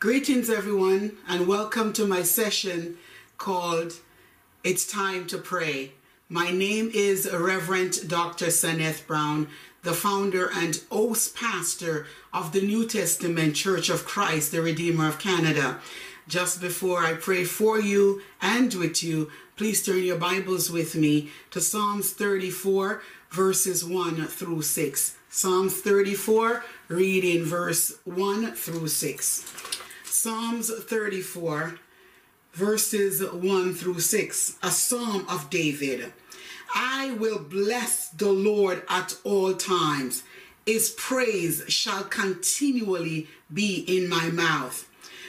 Greetings, everyone, and welcome to my session called It's Time to Pray. My name is Reverend Dr. Saneth Brown, the founder and host pastor of the New Testament Church of Christ, the Redeemer of Canada. Just before I pray for you and with you, please turn your Bibles with me to Psalms 34, verses 1 through 6. Psalms 34, reading verse 1 through 6. Psalms 34, verses 1 through 6, a psalm of David. I will bless the Lord at all times. His praise shall continually be in my mouth.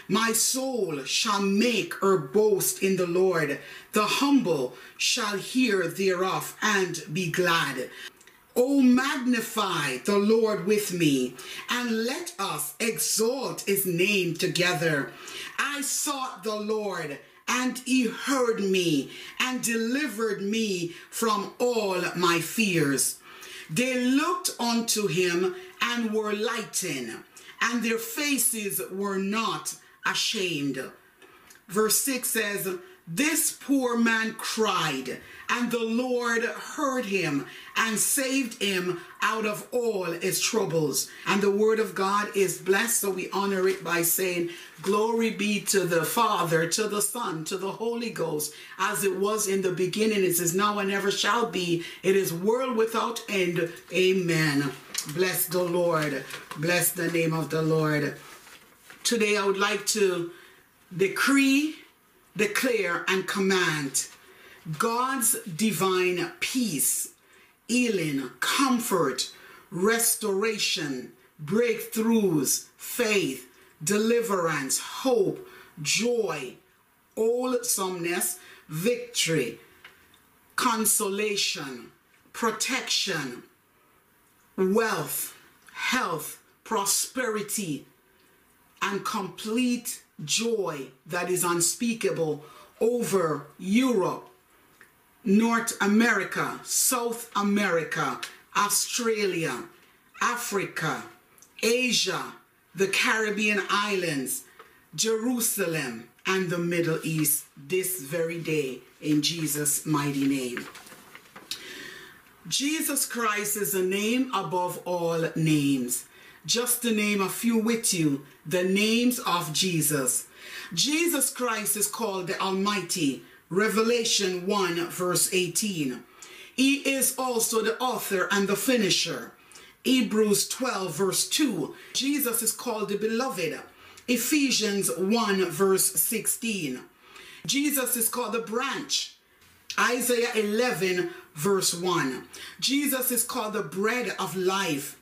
My soul shall make her boast in the Lord. The humble shall hear thereof and be glad. Oh, magnify the Lord with me, and let us exalt his name together. I sought the Lord, and he heard me, and delivered me from all my fears. They looked unto him and were lightened, and their faces were not ashamed. Verse 6 says, This poor man cried, and the Lord heard him and saved him out of all his troubles. And the word of God is blessed, so we honor it by saying, Glory be to the Father, to the Son, to the Holy Ghost, as it was in the beginning, it is now and ever shall be. It is world without end. Amen. Bless the Lord. Bless the name of the Lord. Today I would like to decree, declare, and command God's divine peace, healing, comfort, restoration, breakthroughs, faith, deliverance, hope, joy, wholesomeness, victory, consolation, protection, wealth, health, prosperity, and complete joy that is unspeakable over Europe, North America, South America, Australia, Africa, Asia, the Caribbean islands, Jerusalem, and the Middle East this very day in Jesus' mighty name. Jesus Christ is a name above all names. Just to name a few with you, the names of Jesus. Jesus Christ is called the Almighty, Revelation 1, verse 18. He is also the author and the finisher. Hebrews 12, verse 2. Jesus is called the Beloved. Ephesians 1, verse 16. Jesus is called the branch. Isaiah 11, verse 1. Jesus is called the bread of life.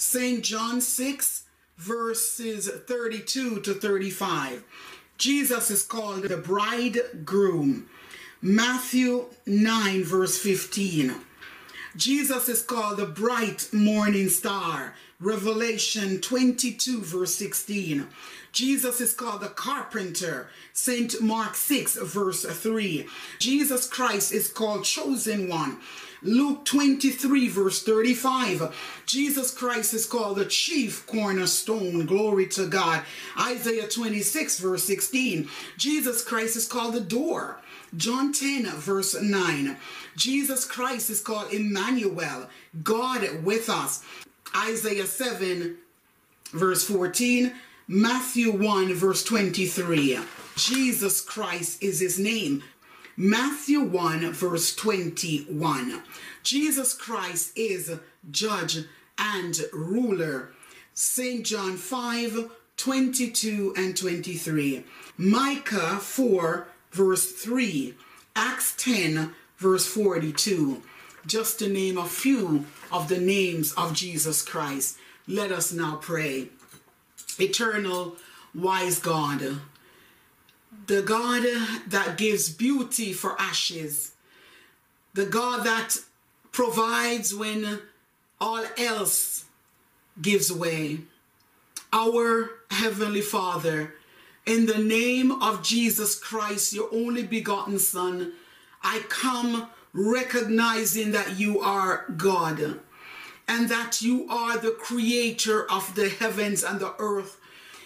St. John 6, verses 32 to 35. Jesus is called the bridegroom. Matthew 9, verse 15. Jesus is called the bright morning star. Revelation 22, verse 16. Jesus is called the carpenter. St. Mark 6, verse 3. Jesus Christ is called chosen one. Luke 23, verse 35. Jesus Christ is called the chief cornerstone. Glory to God. Isaiah 26, verse 16. Jesus Christ is called the door. John 10, verse 9. Jesus Christ is called Emmanuel, God with us. Isaiah 7, verse 14. Matthew 1, verse 23. Jesus Christ is his name. Matthew 1, verse 21. Jesus Christ is judge and ruler. St. John 5, 22 and 23. Micah 4, verse 3. Acts 10, verse 42. Just to name a few of the names of Jesus Christ. Let us now pray. Eternal, wise God, the God that gives beauty for ashes, the God that provides when all else gives way. Our Heavenly Father, in the name of Jesus Christ, your only begotten Son, I come recognizing that you are God and that you are the creator of the heavens and the earth.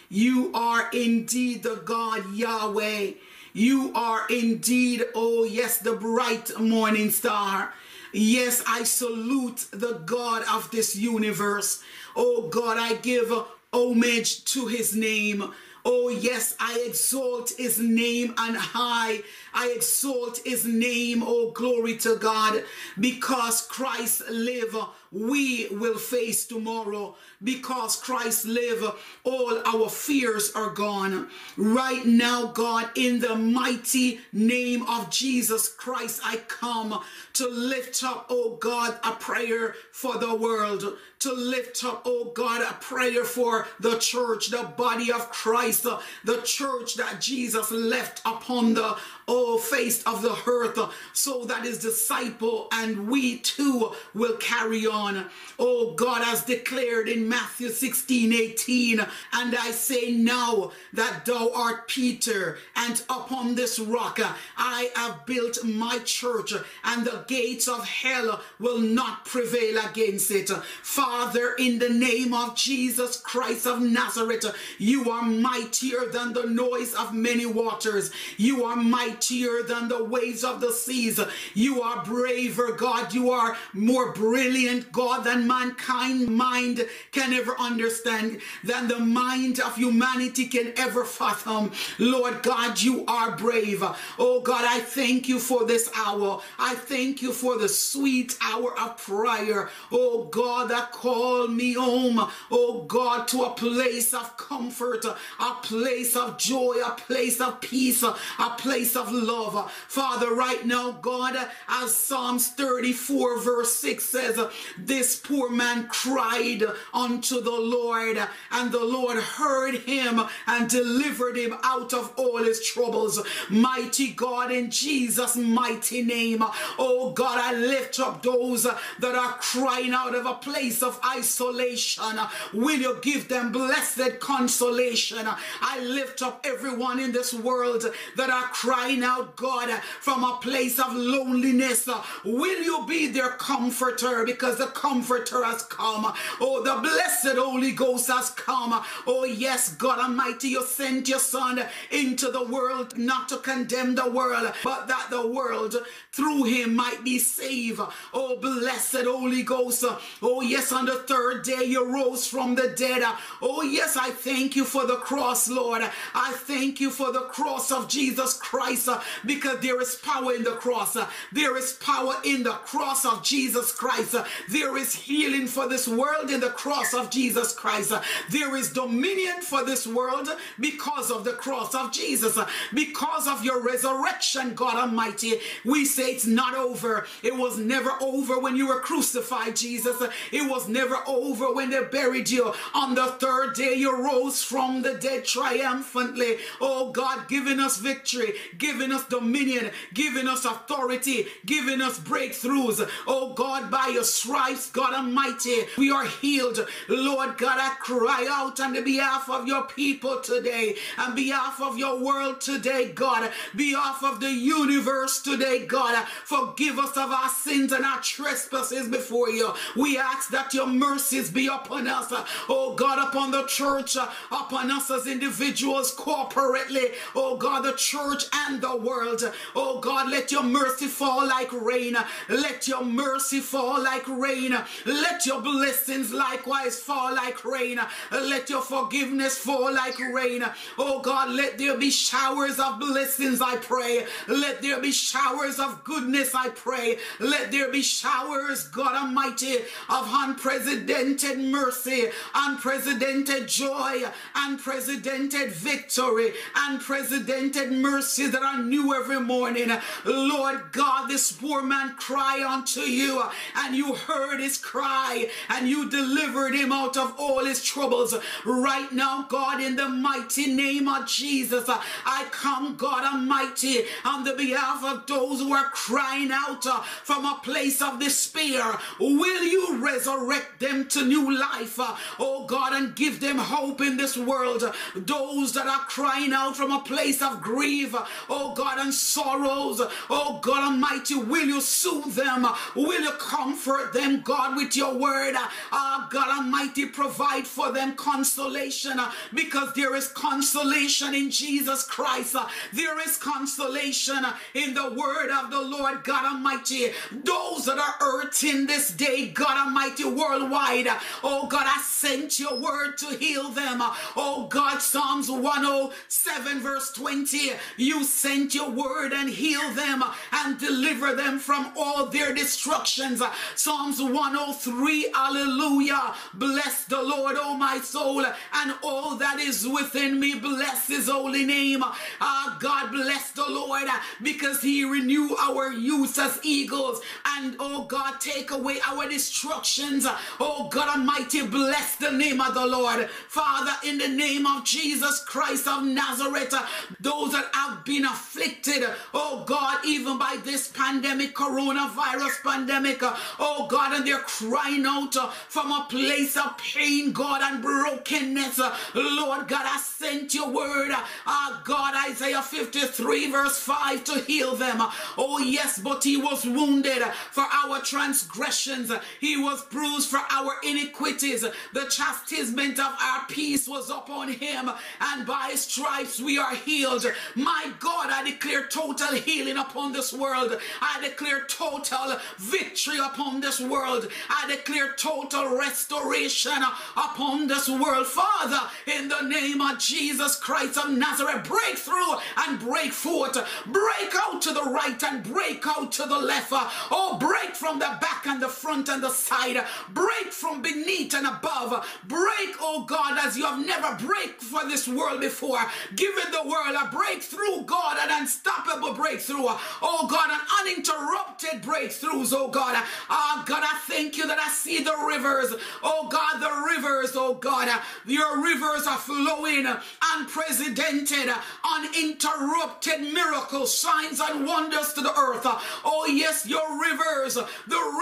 You are indeed the God Yahweh. You are indeed, oh yes, the bright morning star. Yes, I salute the God of this universe. Oh God, I give homage to his name. Oh, yes, I exalt his name and high. I exalt his name. Oh, glory to God. Because Christ live, we will face tomorrow. Because Christ live, all our fears are gone. Right now, God, in the mighty name of Jesus Christ, I come to lift up, oh God, a prayer for the world to lift up, oh God, a prayer for the church, the body of Christ, the church that Jesus left upon the oh face of the earth so that his disciple and we too will carry on. Oh God has declared in Matthew 16, 18, and I say now that thou art Peter, and upon this rock I have built my church, and the gates of hell will not prevail against it. Father, in the name of Jesus Christ of Nazareth, you are mightier than the noise of many waters. You are mightier than the waves of the seas. You are braver, God. You are more brilliant, God, than mankind mind can ever understand, than the mind of humanity can ever fathom. Lord God, you are brave. Oh God, I thank you for this hour. I thank you for the sweet hour of prayer. Oh God, that call me home. Oh God, to a place of comfort, a place of joy, a place of peace, a place of love. Father, right now, God, as Psalms 34 verse 6 says, this poor man cried unto the Lord, and the Lord heard him and delivered him out of all his troubles. Mighty God, in Jesus' mighty name, oh God, I lift up those that are crying out of a place of isolation. Will you give them blessed consolation? I lift up everyone in this world that are crying out, God, from a place of loneliness. Will you be their comforter? Because the comforter has come. Oh, the blessed Holy Ghost has come. Oh, yes, God Almighty, you sent your Son into the world not to condemn the world, but that the world through him might be saved. Oh, blessed Holy Ghost. Oh, yes, on the third day you rose from the dead. Oh, yes, I thank you for the cross, Lord. I thank you for the cross of Jesus Christ Uh, because there is power in the cross. Uh, there is power in the cross of Jesus Christ. Uh, there is healing for this world in the cross of Jesus Christ. There is dominion for this world because of the cross of Jesus. Because of your resurrection, God Almighty, we say it's not over. It was never over when you were crucified, Jesus. It was never over when they buried you. On the third day, you rose from the dead triumphantly. Oh God, giving us victory, giving us dominion, giving us authority, giving us breakthroughs. Oh God, by your stripes, God Almighty, we are healed. Lord God, I cry out on the behalf of your people today, on behalf of your world today, God, behalf of the universe today, God. Forgive us of our sins and our trespasses before you. We ask that your mercies be upon us, oh God, upon the church, upon us as individuals corporately, oh God, the church and the world. Oh God, let your mercy fall like rain. Let your mercy fall like rain. Let your blessings likewise fall like rain. Let your forgiveness fall like rain. Oh God, let there be showers of blessings, I pray. Let there be showers of goodness, I pray. Let there be showers, God Almighty, of unprecedented mercy, unprecedented joy, unprecedented victory, unprecedented mercy that are new every morning. Lord God, this poor man cry unto you, and you heard his cry, and you delivered him out of all his troubles. Right now, God, in the mighty name of Jesus, I come, God Almighty, on the behalf of those who are crying out uh, from a place of despair. Will you resurrect them to new life, uh, oh God, and give them hope in this world? Those that are crying out from a place of grief, oh God, and sorrows. Oh God Almighty, will you soothe them? Will you comfort them, God, with your word. Ah, God Almighty, provide for them consolation because there is consolation in Jesus Christ. There is consolation in the word of the Lord God Almighty. Those that are hurting this day, God Almighty, worldwide. Oh God, I sent your word to heal them. Oh God, Psalms 107, verse 20. You sent your word and heal them and deliver them from all their destructions. Psalms 103, hallelujah. Bless the Lord, oh my soul, and all that is within me. Bless his holy name. Ah, God bless the Lord because he renew our youth as eagles. And oh God, take away our destructions. Oh God Almighty, bless the name of the Lord. Father, in the name of Jesus Christ of Nazareth, those that have been afflicted, oh God, even by this pandemic, coronavirus pandemic, oh God, and they're crying out from a place of pain, God, and brokenness. Lord God, I sent your word, uh, God, Isaiah 53, verse 5, to heal them. Oh, yes, but he was wounded for our transgressions, he was bruised for our iniquities. The chastisement of our peace was upon him, and by his stripes we are healed. My God, I declare total healing upon this world. I declare total victory upon this world. I declare total restoration upon this world. Father, in the name of Jesus Christ of Nazareth, break through and break forth. Break out to the right and break out to the left. Oh, break from the back and the front and the side. Break from beneath and above. Break, oh God, as you have never break for this world before. Giving the world a breakthrough, God, an unstoppable breakthrough. Oh God, an uninterrupted breakthroughs, oh God. Oh, God, I thank you that I see the rivers. Oh God, the rivers, oh God. Your rivers are flowing unprecedented, uninterrupted miracles, signs, and wonders to the earth. Oh, yes, your rivers, the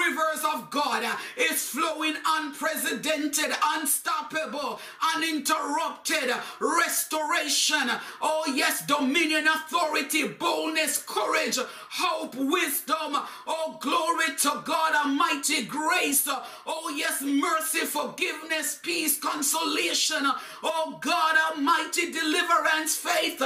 rivers of God, is flowing unprecedented, unstoppable, uninterrupted restoration. Oh, yes, dominion, authority, boldness, courage, hope, wisdom. Oh, glory to God, Almighty grace. Oh, yes, mercy, forgiveness, peace, consolation. Oh, God Almighty, deliverance, faith,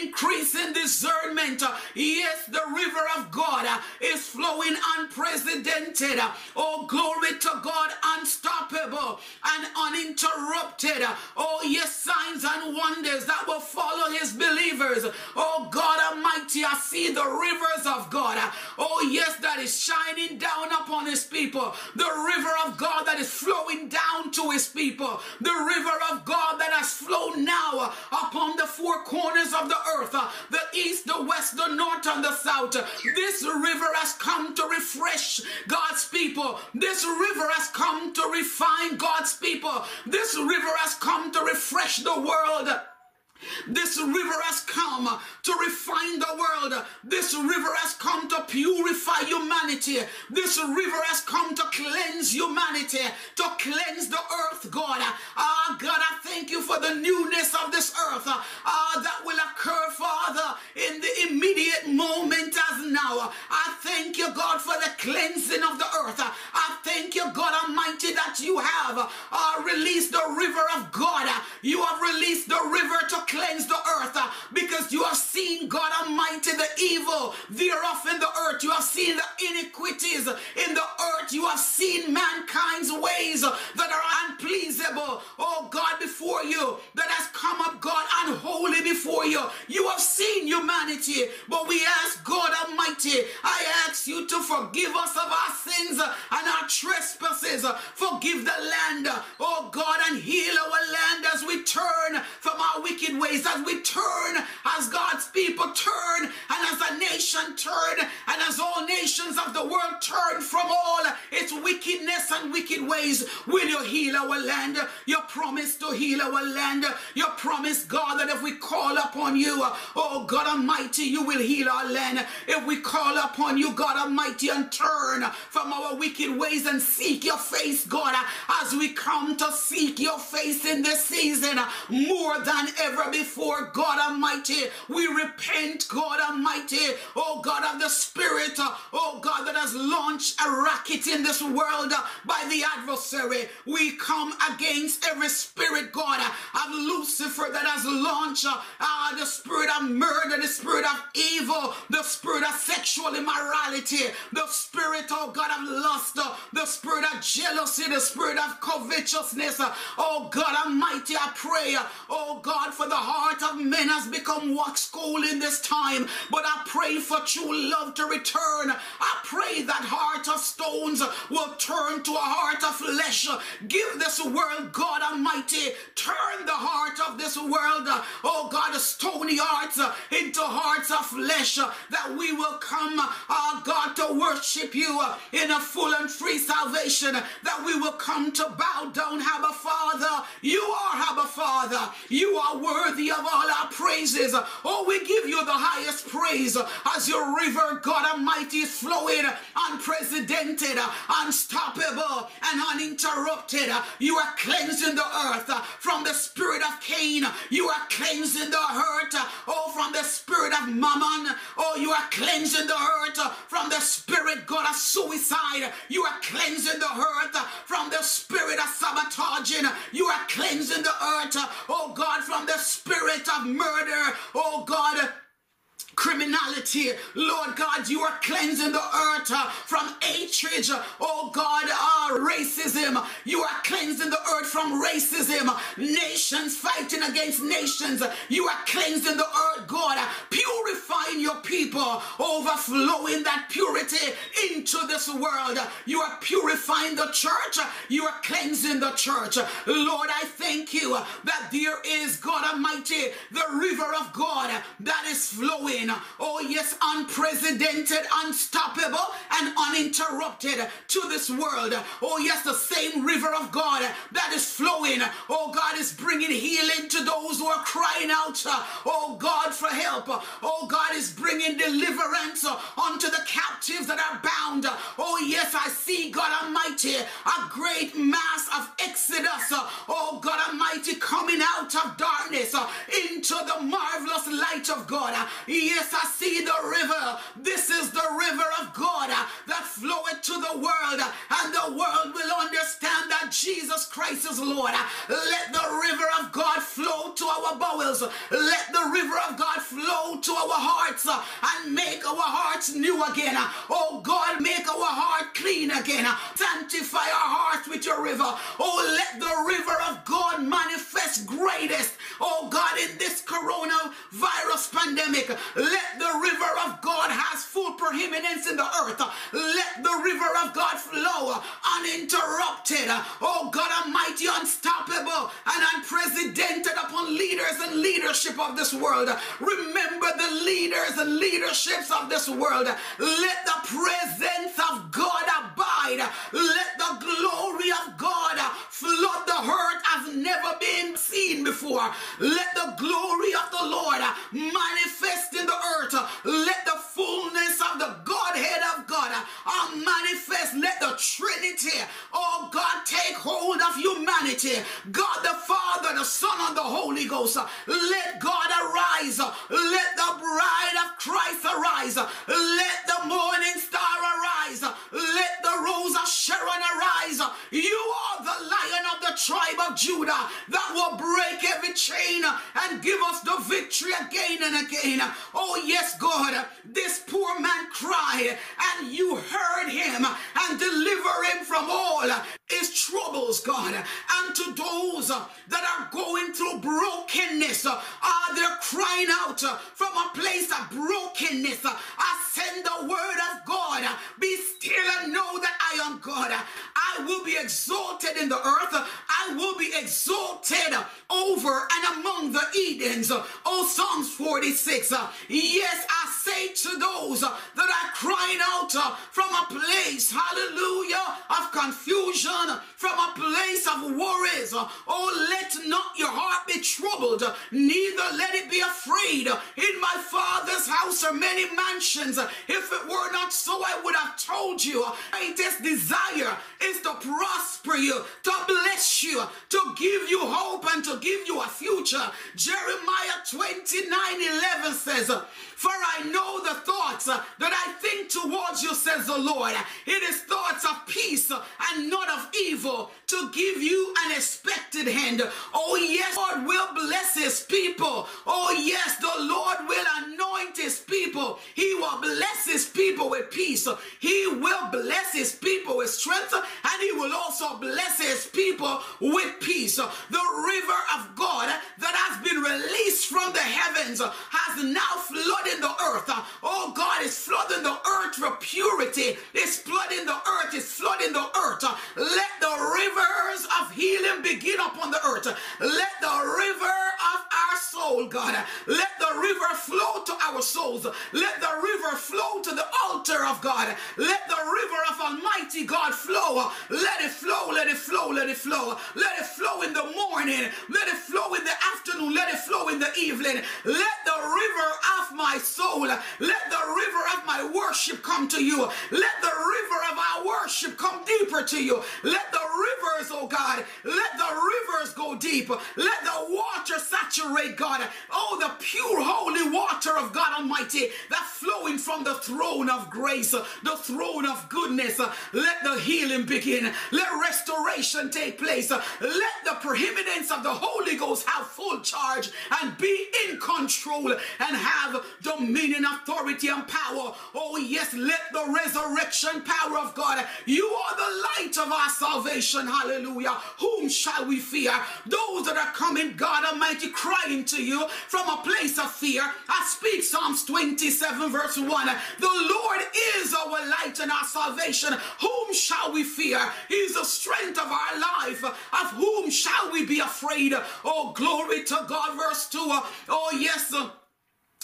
increase in discernment. Yes, the river of God is flowing unprecedented. Oh, glory to God, unstoppable and uninterrupted. Oh, yes, signs and wonders that will follow his believers. Oh, God Almighty, I see the rivers of God. Oh, yes, that is shining down upon his people. The river of God that is flowing down to his people. The river of God that has flown now upon the four corners of the earth the east, the west, the north, and the south. This river has come to refresh God's people. This river has come to refine God's people. This river has come to refresh the world. This river has come to refine the world. This river has come to purify humanity. This river has come to cleanse humanity, to cleanse the earth, God. Ah, God, I thank you for the newness of this earth. Ah, that will occur, Father, in the immediate moment as now. I thank you, God, for the cleansing of the earth. I thank you, God Almighty, that you have uh, released the river of God. You have released the river to cleanse the earth because you have seen, God Almighty, the evil thereof in the earth. You have seen the iniquities in the earth. You have seen mankind's ways that are unpleasable, oh God, before you, that has come up, God, unholy before you. You have seen humanity, but we ask, God Almighty, I ask you to forgive us of our sins and our trespasses. Forgive the land, oh God, and heal our land as we turn from our wicked ways as we turn, of the world turn from all its wickedness and wicked ways. Will you heal our land? You promise to heal our land. You promise, God, that if we call upon you, oh God Almighty, you will heal our land. If we call upon you, God Almighty, and turn from our wicked ways and seek your face, God, as we come to seek your face in this season more than ever before, God Almighty. We repent, God Almighty. Oh oh God of the Spirit, oh God, that has launched a racket in this world by the adversary. We come against every spirit, God, of Lucifer that has launched uh, the spirit of murder, the spirit of evil, the spirit of sexual immorality, the spirit, oh God, of lust, the spirit of jealousy, the spirit of covetousness. Oh God Almighty, I pray, oh God, for the heart of men has become wax cold in this time, but I pray for true love to return. I pray that heart of stones will turn to a heart of flesh. Give this world, God Almighty, turn the heart of this world, oh God, a stony hearts into hearts of flesh, uh, that we will come, oh God, to worship you uh, in a full and free salvation, that we will come to bow down, Abba Father. You are Abba Father. You are worthy of all our praises. Oh, we give you the highest praise as your river, God Almighty, is flowing unprecedented, unstoppable, and uninterrupted. You are cleansing the earth from the spirit of Cain. You are cleansing the hurt, oh, from the spirit of Mammon. Oh, you are cleansing the hurt from the spirit, God, of suicide. You are cleansing the hurt from the spirit of sabotaging. You are cleansing the earth, oh God, from the spirit of murder. Oh God, criminality. Lord God, you are cleansing the earth uh, from hatred. Oh God, uh, racism. You are cleansing the earth from racism. Nations fighting against nations. You are cleansing the earth, God, purifying your people, overflowing that purity into this world. You are purifying the church. You are cleansing the church. Lord, I thank you that there is, God Almighty, the river of God that is flowing Oh, yes, unprecedented, unstoppable, and uninterrupted to this world. Oh, yes, the same river of God that is flowing. Oh, God is bringing healing to those who are crying out. Oh, God, for help. Oh, God is bringing deliverance unto the captives that are bound. Oh, yes, I see, God Almighty, a great mass of exodus. Oh, God Almighty, coming out of darkness into the marvelous light of God. Yes, I see the river. This is the river of God that floweth to the world, and the world will understand that Jesus Christ is Lord. Let the river of God flow to our bowels. Let the river of God flow to our hearts and make our hearts new again. Oh God, make our heart clean again. Sanctify our hearts with your river. Oh, let the river of God manifest greatest. Oh God, in this coronavirus pandemic, let the river of God has full preeminence in the earth. Let the river of God flow uninterrupted. Oh God Almighty, unstoppable and unprecedented upon leaders and leadership of this world. Remember the leaders and leaderships of this world. Let the presence of God Ghost. Let God arise. Let the bride of Christ arise. Let the morning star arise. Let the rose of Sharon arise. You are the lion of the tribe of Judah that will break every chain and give us the victory again and again. Oh, yes, God, this poor man cried, and you heard him and deliver him from all his troubles, God. And to those that are going through brokenness, are they crying out from a place of brokenness? I send the word of God. Be still and know that I am God. I will be exalted in the earth. I will be exalted over and among the Edens. Uh, oh, Psalms 46. Uh, yes, I say to those uh, that are crying out from a place, hallelujah, of confusion, from a place of worries. Uh, oh, let not your heart be troubled, uh, neither let it be afraid. In my Father's house are many mansions. If it were not so, I would have told you. Greatest desire is to prosper you, to bless you, to give you hope and to give you a future. Jeremiah 29 11 says, For I know the thoughts uh, that I think towards you, says the Lord. It is thoughts of peace uh, and not of evil to give you an expected hand. Oh, yes, Lord will bless his people. Oh, yes, the Lord will anoint his people. He will bless his people with peace. He will bless his people with strength, and he will also bless his people with peace. The river of God that has been released from the heavens has now flooded the earth. Uh, oh, God is flooding the earth for purity. It's flooding the earth. It's flooding the earth. Let the rivers of healing begin upon the earth. Let the river of our soul, God, let the river flow to our souls. Let the river flow to the altar of God. Let the river of Almighty God flow. Let it flow, let it flow, let it flow. Let it flow in the morning. Let it flow in the afternoon. Let it flow in the evening. Let the river of my soul, let the river of my worship come to you. Let the river our worship come deeper to you. Let the rivers, oh God, let the rivers go deep. Let the water saturate, God. Oh, the pure, holy water of God Almighty that flowing from the throne of grace, the throne of goodness. Let the healing begin. Let restoration take place. Let the preeminence of the Holy Ghost have full charge and be in control and have dominion, authority, and power. Oh, yes, let the resurrection power of God. You are the light of our salvation. Hallelujah. Whom shall we fear? Those that are coming, God Almighty, crying to you from a place of fear. I speak Psalms 27, verse 1. The Lord is our light and our salvation. Whom shall we fear? He's the strength of our life. Of whom shall we be afraid? Oh, glory to God. Verse 2. Oh, yes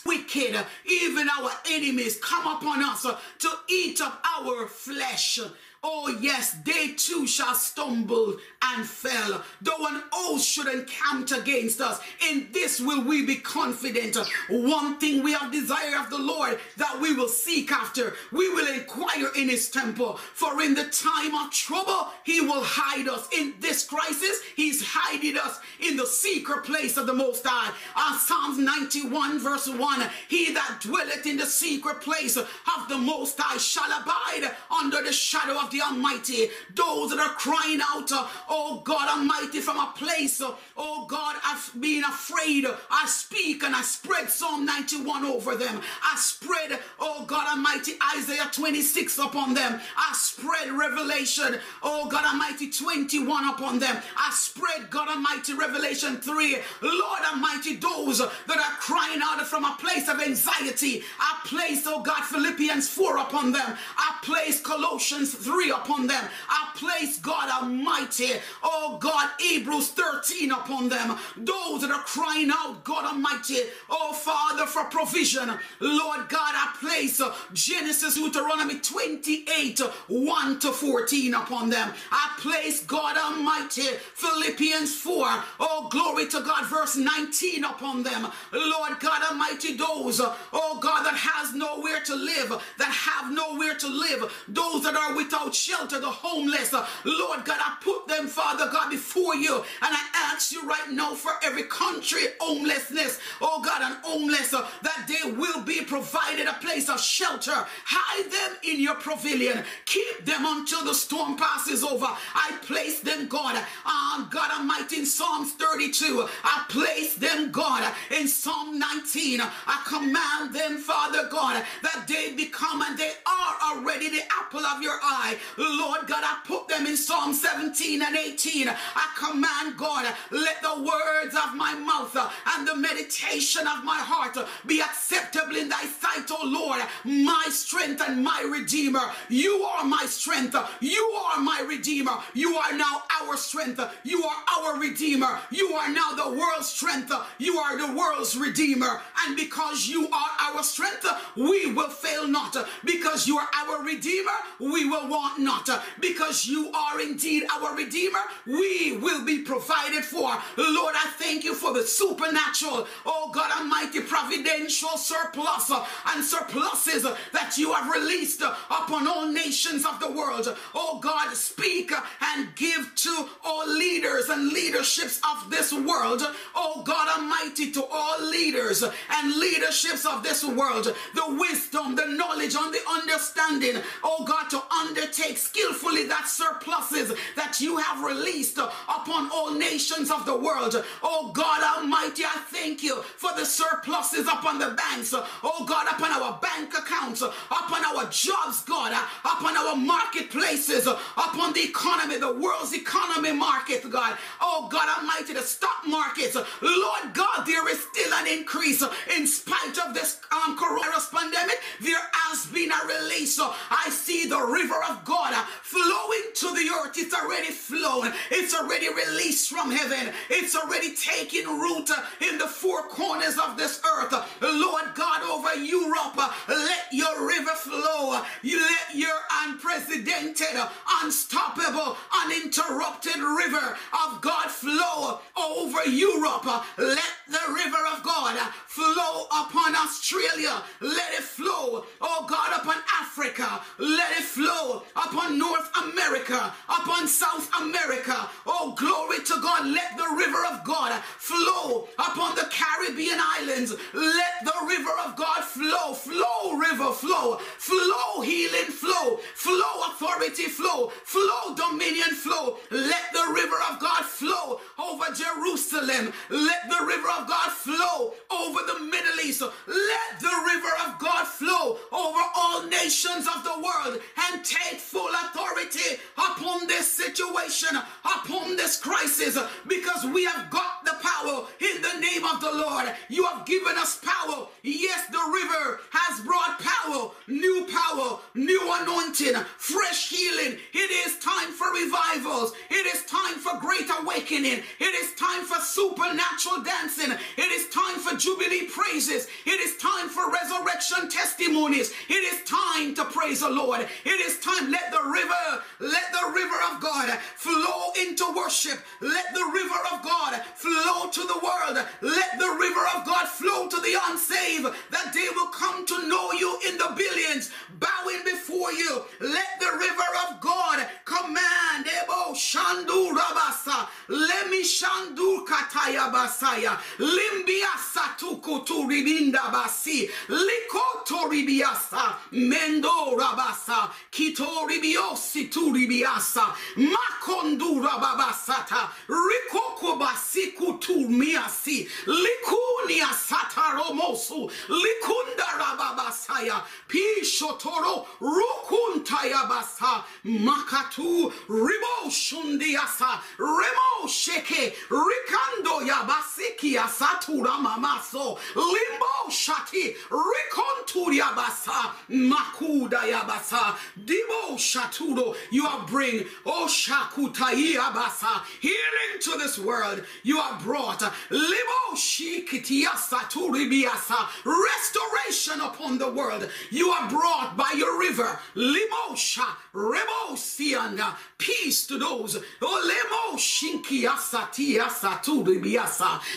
wicked, uh, even our enemies come upon us uh, to eat up our flesh. Oh, yes, they too shall stumble and fell. Though an oath should encamp against us, in this will we be confident. One thing we have desire of the Lord that we will seek after. We will inquire in his temple. For in the time of trouble, he will hide us. In this crisis, he's hiding us in the secret place of the Most High. On Psalms 91, verse 1 He that dwelleth in the secret place of the Most High shall abide under the shadow of the Almighty. Those that are crying out, uh, oh God Almighty, from a place, uh, oh God, of being afraid, I speak and I spread Psalm 91 over them. I spread, oh God Almighty, Isaiah 26 upon them. I spread Revelation, oh God Almighty, 21 upon them. I spread, God Almighty, Revelation 3. Lord Almighty, those that are crying out from a place of anxiety, I place, oh God, Philippians 4 upon them. I place Colossians 3 upon them. I place God Almighty, oh God, Hebrews 13 upon them. Those that are crying out, God Almighty, oh Father, for provision. Lord God, I place uh, Genesis, Deuteronomy 28, uh, 1 to 14 upon them. I place God Almighty, Philippians 4, oh glory to God, verse 19 upon them. Lord God Almighty, those, uh, oh God, that has nowhere to live, that have nowhere to live, those that are without shelter, the homeless. Lord God, I put them, Father God, before you. And I ask you right now for every country homelessness, oh God, and homeless, uh, that they will be provided a place of shelter. Hide them in your pavilion. Keep them until the storm passes over. I place them, God, on God Almighty in Psalms 32. I place them, God, in Psalm 19. I command them, Father God, that they become and they are already the apple of your eye. Lord God, I put them in Psalm 17 and 18. I command God, let the words of my mouth and the meditation of my heart be acceptable in thy sight, O Lord, my strength and my redeemer. You are my strength. You are my redeemer. You are now our strength. You are our redeemer. You are now the world's strength. You are the world's redeemer. And because you are our strength, we will fail not. Because you are our redeemer, we will not. Uh, because you are indeed our redeemer, we will be provided for. Lord, I thank you for the supernatural, oh God Almighty, providential surplus uh, and surpluses uh, that you have released upon all nations of the world. Oh God, speak and give to all leaders and leaderships of this world. Oh God Almighty, to all leaders and leaderships of this world, the wisdom, the knowledge, and the understanding, oh God, to undertake skillfully that surpluses that you have released upon all nations of the world. Oh God Almighty, I thank you for the surpluses upon the banks, oh God, upon our bank accounts, upon our jobs, God, upon our marketplaces, upon the economy, the world's economy market, God. Oh God Almighty, the stock markets. Lord God, there is still an increase in spite of this um, coronavirus pandemic. There has been a release. I see the river of God flowing to the earth. It's already flown. It's already released from heaven. It's already taking root in the four corners of this earth. Lord God, over Europe, let your river flow. You let your unprecedented, unstoppable, uninterrupted river of God flow over Europe. Let the river of God flow upon Australia. Let it flow, oh God, upon Africa. Let it flow upon North America, upon South America. Oh, glory to God. Let the river of God flow upon the Caribbean islands. Let the river of God flow. Flow, river, flow. Flow, healing, flow. Flow, authority, flow. Flow, dominion, flow. Let the river of God flow over Jerusalem. Let the river of God flow over the Middle East. Let the river of God flow over all nations of the world and take full authority upon this situation, upon this crisis, because we have got the power in the name of the Lord. You have given us power. Yes, the river has brought power, new power, new anointing, fresh healing. It is time for revivals. It is time for great awakening. It is time for supernatural dancing. It is time for jubilee praises. It is time for resurrection testimonies. It is time to praise the Lord. It is time. Let the river, let the river of God flow into worship. Let the river of God flow to the world. Let the river of God flow to the unsaved that they will come to know you in the billions, bowing before you. Let the river of God command. Ebo Shandu Rabasa. Lemi Shandu Kataya Basaya. Limbia Satuku to Ribinda Basi. Likoto Ribiasa. Mendo Rabasa. Kito Ribiosi to Ribiasa. Makondu Rababasata. Rikoko Basiku to Miasi. Likunia Sataromosu. Likunda Rababasaya. Pishotoro. Rukuntaya Basa. Makatu. Ribo Shundiasa. Remo Sheke. Rikando Yabasiki Asatura Mamaso. Limbo Shati. Rikonturia Basa. Makuda Yabasa. Dibo Shaturo. You are bring. Oh Shakutai Abasa. Healing to this world. You are brought. Libo Shikitiasa Turibiasa. Restoration upon the world. You are brought by your river. Limosha. Rebo Sianda. Peace to those. Shinkiasa Tiasa Turibiasa.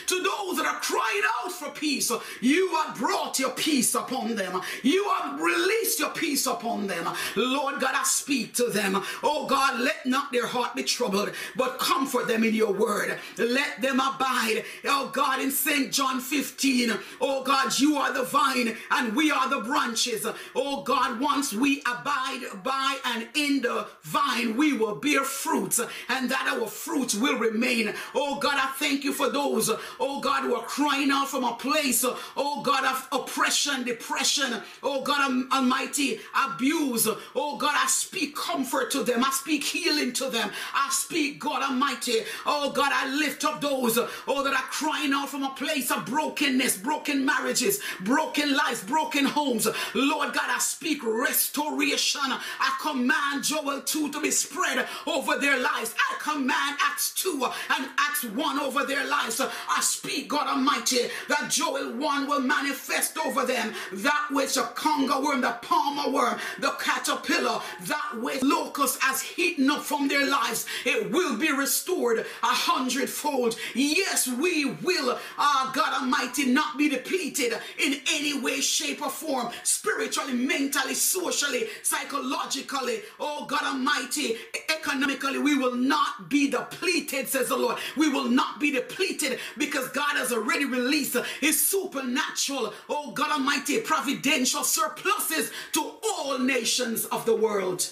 To those that are crying out for peace. You have brought your peace upon them. You have released your peace upon them. Lord God, I speak to them. Oh God, let not their heart be troubled, but comfort them in your word. Let them abide. Oh God, in St. John 15. Oh God, you are the vine and we are the branches. Oh God, once we abide by and in the vine, we will bear fruits and that our fruits remain. Oh God, I thank you for those, oh God, who are crying out from a place, oh God, of oppression, depression, oh God um, Almighty, abuse. Oh God, I speak comfort to them. I speak healing to them. I speak, God Almighty, oh God, I lift up those, oh, that are crying out from a place of brokenness, broken marriages, broken lives, broken homes. Lord God, I speak restoration. I command Joel 2 to be spread over their lives. I command Acts 2 and Acts 1 over their lives. I speak, God Almighty, that Joel 1 will manifest over them that which a cankerworm, the palmer worm, the caterpillar, that which locust has eaten up from their lives, it will be restored a hundredfold. Yes, we will, uh, God Almighty, not be depleted in any way, shape, or form, spiritually, mentally, socially, psychologically, oh God Almighty, economically, we will not be depleted, says the Lord. We will not be depleted because God has already released his supernatural, oh God Almighty, providential surpluses to all nations of the world.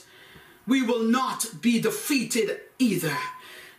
We will not be defeated either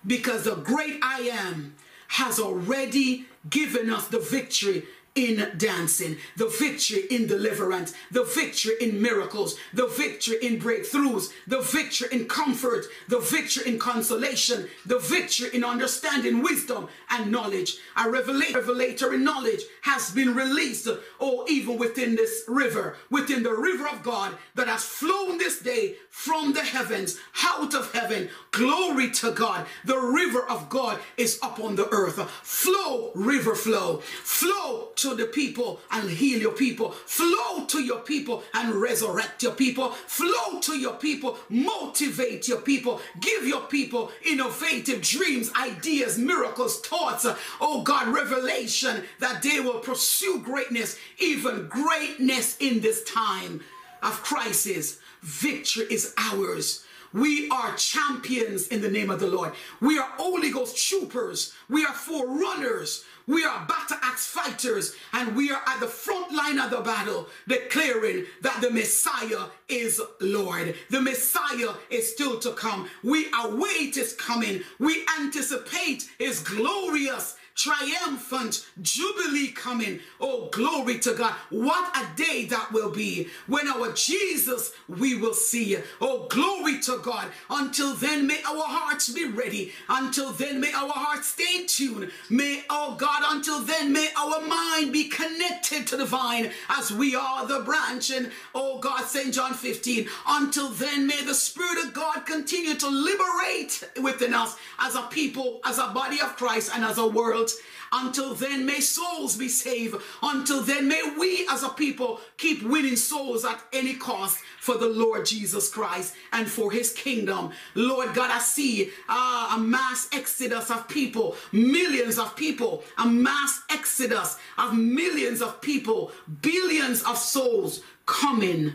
because the great I am has already given us the victory in dancing, the victory in deliverance, the victory in miracles, the victory in breakthroughs, the victory in comfort, the victory in consolation, the victory in understanding, wisdom, and knowledge. A revelatory knowledge has been released, or even within this river, within the river of God that has flown this day from the heavens, out of heaven. Glory to God. The river of God is upon the earth. Flow, river flow. Flow to the people and heal your people. Flow to your people and resurrect your people. Flow to your people. Motivate your people. Give your people innovative dreams, ideas, miracles, thoughts. Oh God, revelation that they will pursue greatness, even greatness in this time of crisis. Victory is ours. We are champions in the name of the Lord. We are Holy Ghost troopers. We are forerunners. We are battle axe fighters and we are at the front line of the battle declaring that the Messiah is Lord. The Messiah is still to come. We await his coming. We anticipate his glorious triumphant jubilee coming. Oh, glory to God. What a day that will be when our Jesus we will see. Oh, glory to God. Until then, may our hearts be ready. Until then, may our hearts stay tuned. May, oh God, until then, may our mind be connected to the vine as we are the branch. And oh God, St. John 15. Until then, may the Spirit of God continue to liberate within us as a people, as a body of Christ, and as a world world. Until then, may souls be saved. Until then, may we as a people keep winning souls at any cost for the Lord Jesus Christ and for his kingdom. Lord God, I see uh, a mass exodus of people, millions of people, a mass exodus of millions of people, billions of souls coming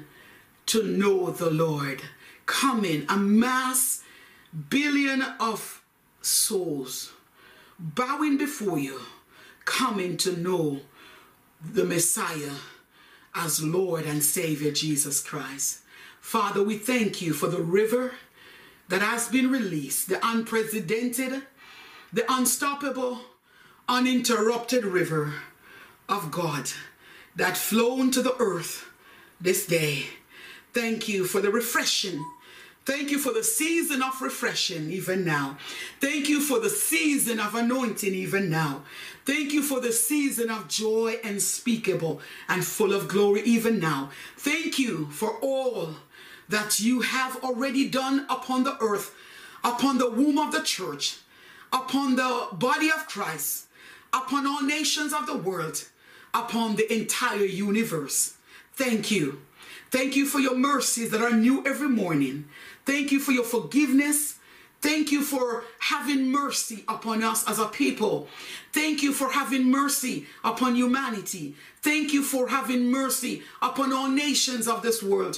to know the Lord. Coming, a mass billion of souls bowing before you, coming to know the Messiah as Lord and Savior Jesus Christ. Father, we thank you for the river that has been released, the unprecedented, the unstoppable, uninterrupted river of God that flowed to the earth this day. Thank you for the refreshing Thank you for the season of refreshing even now. Thank you for the season of anointing even now. Thank you for the season of joy unspeakable and full of glory even now. Thank you for all that you have already done upon the earth, upon the womb of the church, upon the body of Christ, upon all nations of the world, upon the entire universe. Thank you. Thank you for your mercies that are new every morning. Thank you for your forgiveness. Thank you for having mercy upon us as a people. Thank you for having mercy upon humanity. Thank you for having mercy upon all nations of this world.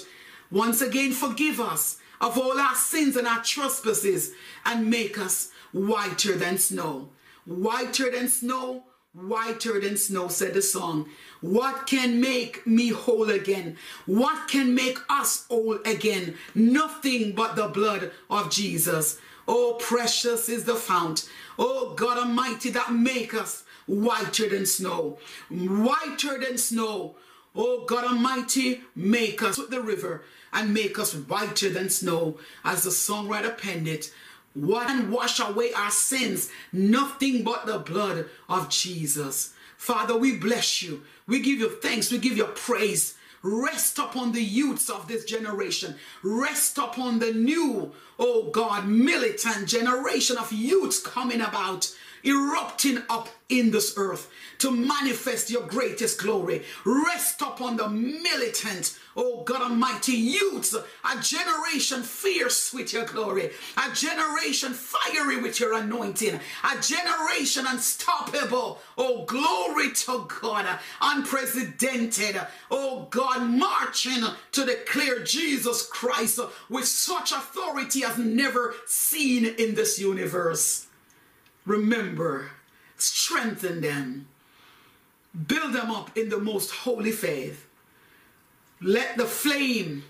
Once again, forgive us of all our sins and our trespasses and make us whiter than snow. Whiter than snow, whiter than snow, said the song. What can make me whole again? What can make us whole again? Nothing but the blood of Jesus. Oh, precious is the fount. Oh, God Almighty, that make us whiter than snow. Whiter than snow. Oh, God Almighty, make us with the river and make us whiter than snow. As the songwriter penned it, and wash away our sins, nothing but the blood of Jesus. Father, we bless you. We give you thanks. We give you praise. Rest upon the youths of this generation. Rest upon the new, oh God, militant generation of youths coming about erupting up in this earth to manifest your greatest glory. Rest upon the militant, oh God Almighty, youths, a generation fierce with your glory, a generation fiery with your anointing, a generation unstoppable, oh glory to God, unprecedented, oh God, marching to declare Jesus Christ with such authority as never seen in this universe. Remember, strengthen them, build them up in the most holy faith. Let the flame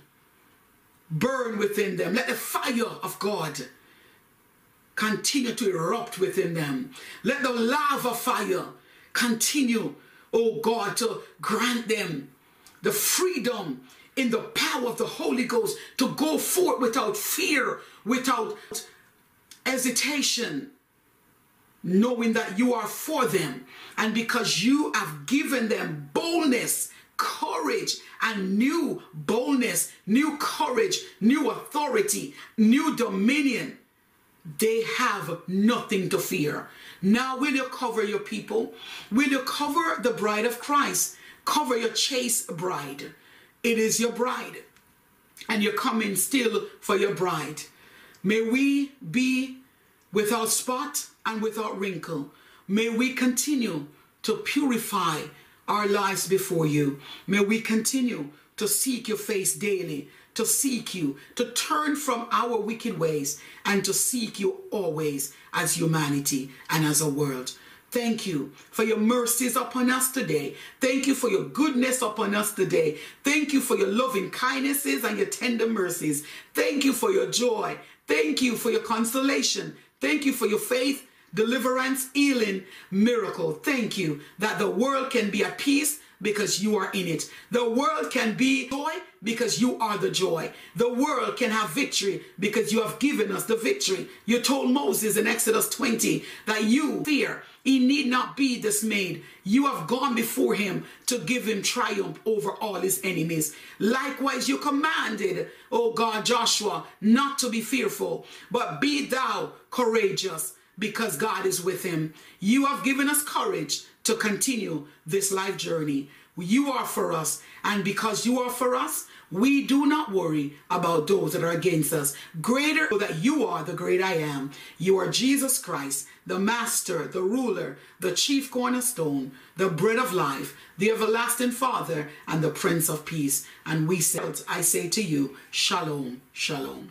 burn within them. Let the fire of God continue to erupt within them. Let the lava fire continue, oh God, to grant them the freedom in the power of the Holy Ghost to go forth without fear, without hesitation, knowing that you are for them. And because you have given them boldness, courage, and new boldness, new courage, new authority, new dominion, they have nothing to fear. Now, will you cover your people? Will you cover the bride of Christ? Cover your chaste bride. It is your bride. And you're coming still for your bride. May we be without spot and without wrinkle. May we continue to purify our lives before you. May we continue to seek your face daily, to seek you, to turn from our wicked ways, and to seek you always as humanity and as a world. Thank you for your mercies upon us today. Thank you for your goodness upon us today. Thank you for your loving kindnesses and your tender mercies. Thank you for your joy. Thank you for your consolation. Thank you for your faith, deliverance, healing, miracle. Thank you that the world can be at peace because you are in it. The world can be joy because you are the joy. The world can have victory because you have given us the victory. You told Moses in Exodus 20 that you fear. He need not be dismayed. You have gone before him to give him triumph over all his enemies. Likewise, you commanded, O God, Joshua, not to be fearful, but be thou courageous because God is with him. You have given us courage to continue this life journey. You are for us, and because you are for us, we do not worry about those that are against us. Greater that you are the great I am. You are Jesus Christ, the Master, the Ruler, the Chief Cornerstone, the Bread of Life, the Everlasting Father, and the Prince of Peace. And we say, I say to you, Shalom, Shalom.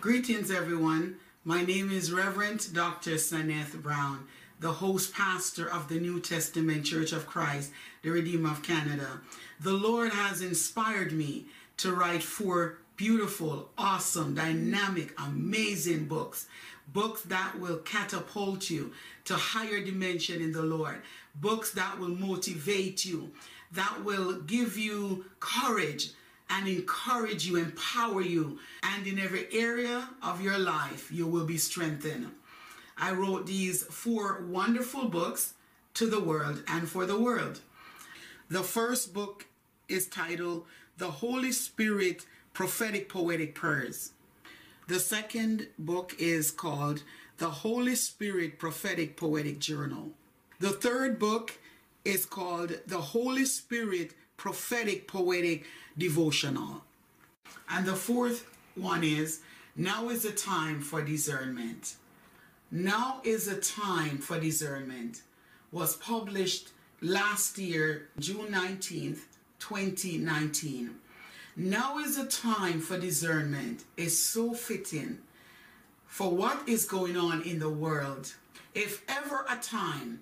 Greetings, everyone. My name is Reverend Dr. Saneth Brown the host pastor of the New Testament Church of Christ, the Redeemer of Canada. The Lord has inspired me to write four beautiful, awesome, dynamic, amazing books. Books that will catapult you to higher dimension in the Lord. Books that will motivate you, that will give you courage and encourage you, empower you. And in every area of your life, you will be strengthened. I wrote these four wonderful books to the world and for the world. The first book is titled The Holy Spirit Prophetic Poetic Prayers. The second book is called The Holy Spirit Prophetic Poetic Journal. The third book is called The Holy Spirit Prophetic Poetic Devotional. And the fourth one is Now is the Time for Discernment. Now is the time for discernment was published last year, June 19th, 2019. Now is a time for discernment is so fitting for what is going on in the world. If ever a time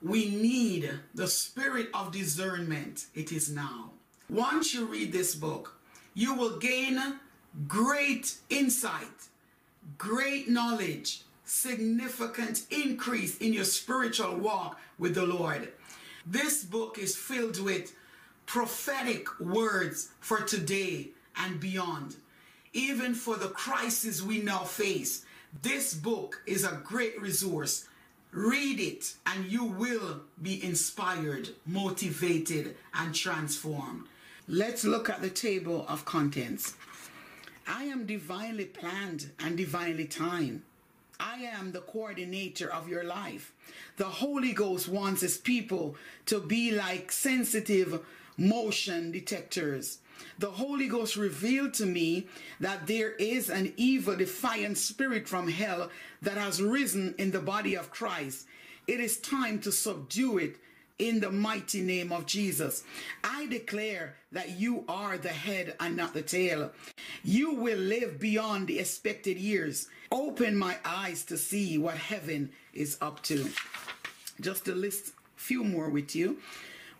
we need the spirit of discernment, it is now. Once you read this book, you will gain great insight, great knowledge, significant increase in your spiritual walk with the Lord. This book is filled with prophetic words for today and beyond. Even for the crisis we now face, this book is a great resource. Read it and you will be inspired, motivated, and transformed. Let's look at the table of contents. I am divinely planned and divinely timed. I am the coordinator of your life. The Holy Ghost wants his people to be like sensitive motion detectors. The Holy Ghost revealed to me that there is an evil, defiant spirit from hell that has risen in the body of Christ. It is time to subdue it in the mighty name of Jesus. I declare that you are the head and not the tail. You will live beyond the expected years. Open my eyes to see what heaven is up to. Just to list a few more with you.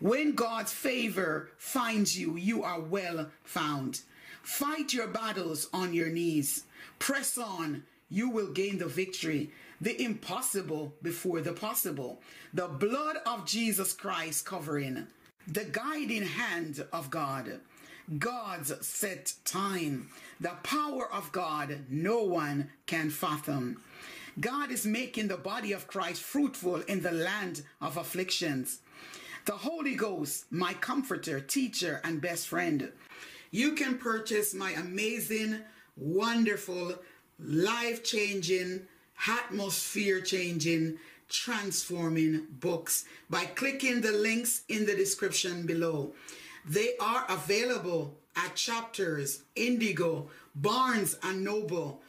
When God's favor finds you, you are well found. Fight your battles on your knees. Press on. You will gain the victory. The impossible before the possible. The blood of Jesus Christ covering. The guiding hand of God. God's set time. The power of God no one can fathom. God is making the body of Christ fruitful in the land of afflictions. The Holy Ghost, my comforter, teacher, and best friend. You can purchase my amazing, wonderful, life changing, atmosphere changing, transforming books by clicking the links in the description below. They are available at Chapters, Indigo, Barnes and Noble,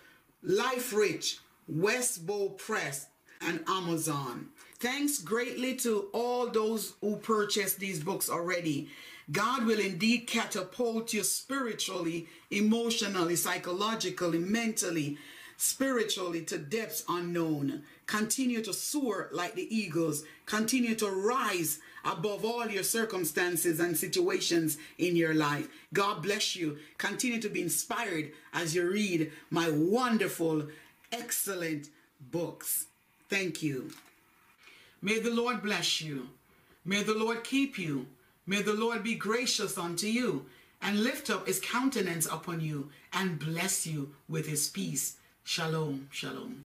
LifeRich, Westbow Press, and Amazon. Thanks greatly to all those who purchased these books already. God will indeed catapult you spiritually, emotionally, psychologically, mentally, spiritually to depths unknown. Continue to soar like the eagles. Continue to rise above all your circumstances and situations in your life. God bless you. Continue to be inspired as you read my wonderful, excellent books. Thank you. May the Lord bless you. May the Lord keep you. May the Lord be gracious unto you and lift up his countenance upon you and bless you with his peace. Shalom, shalom.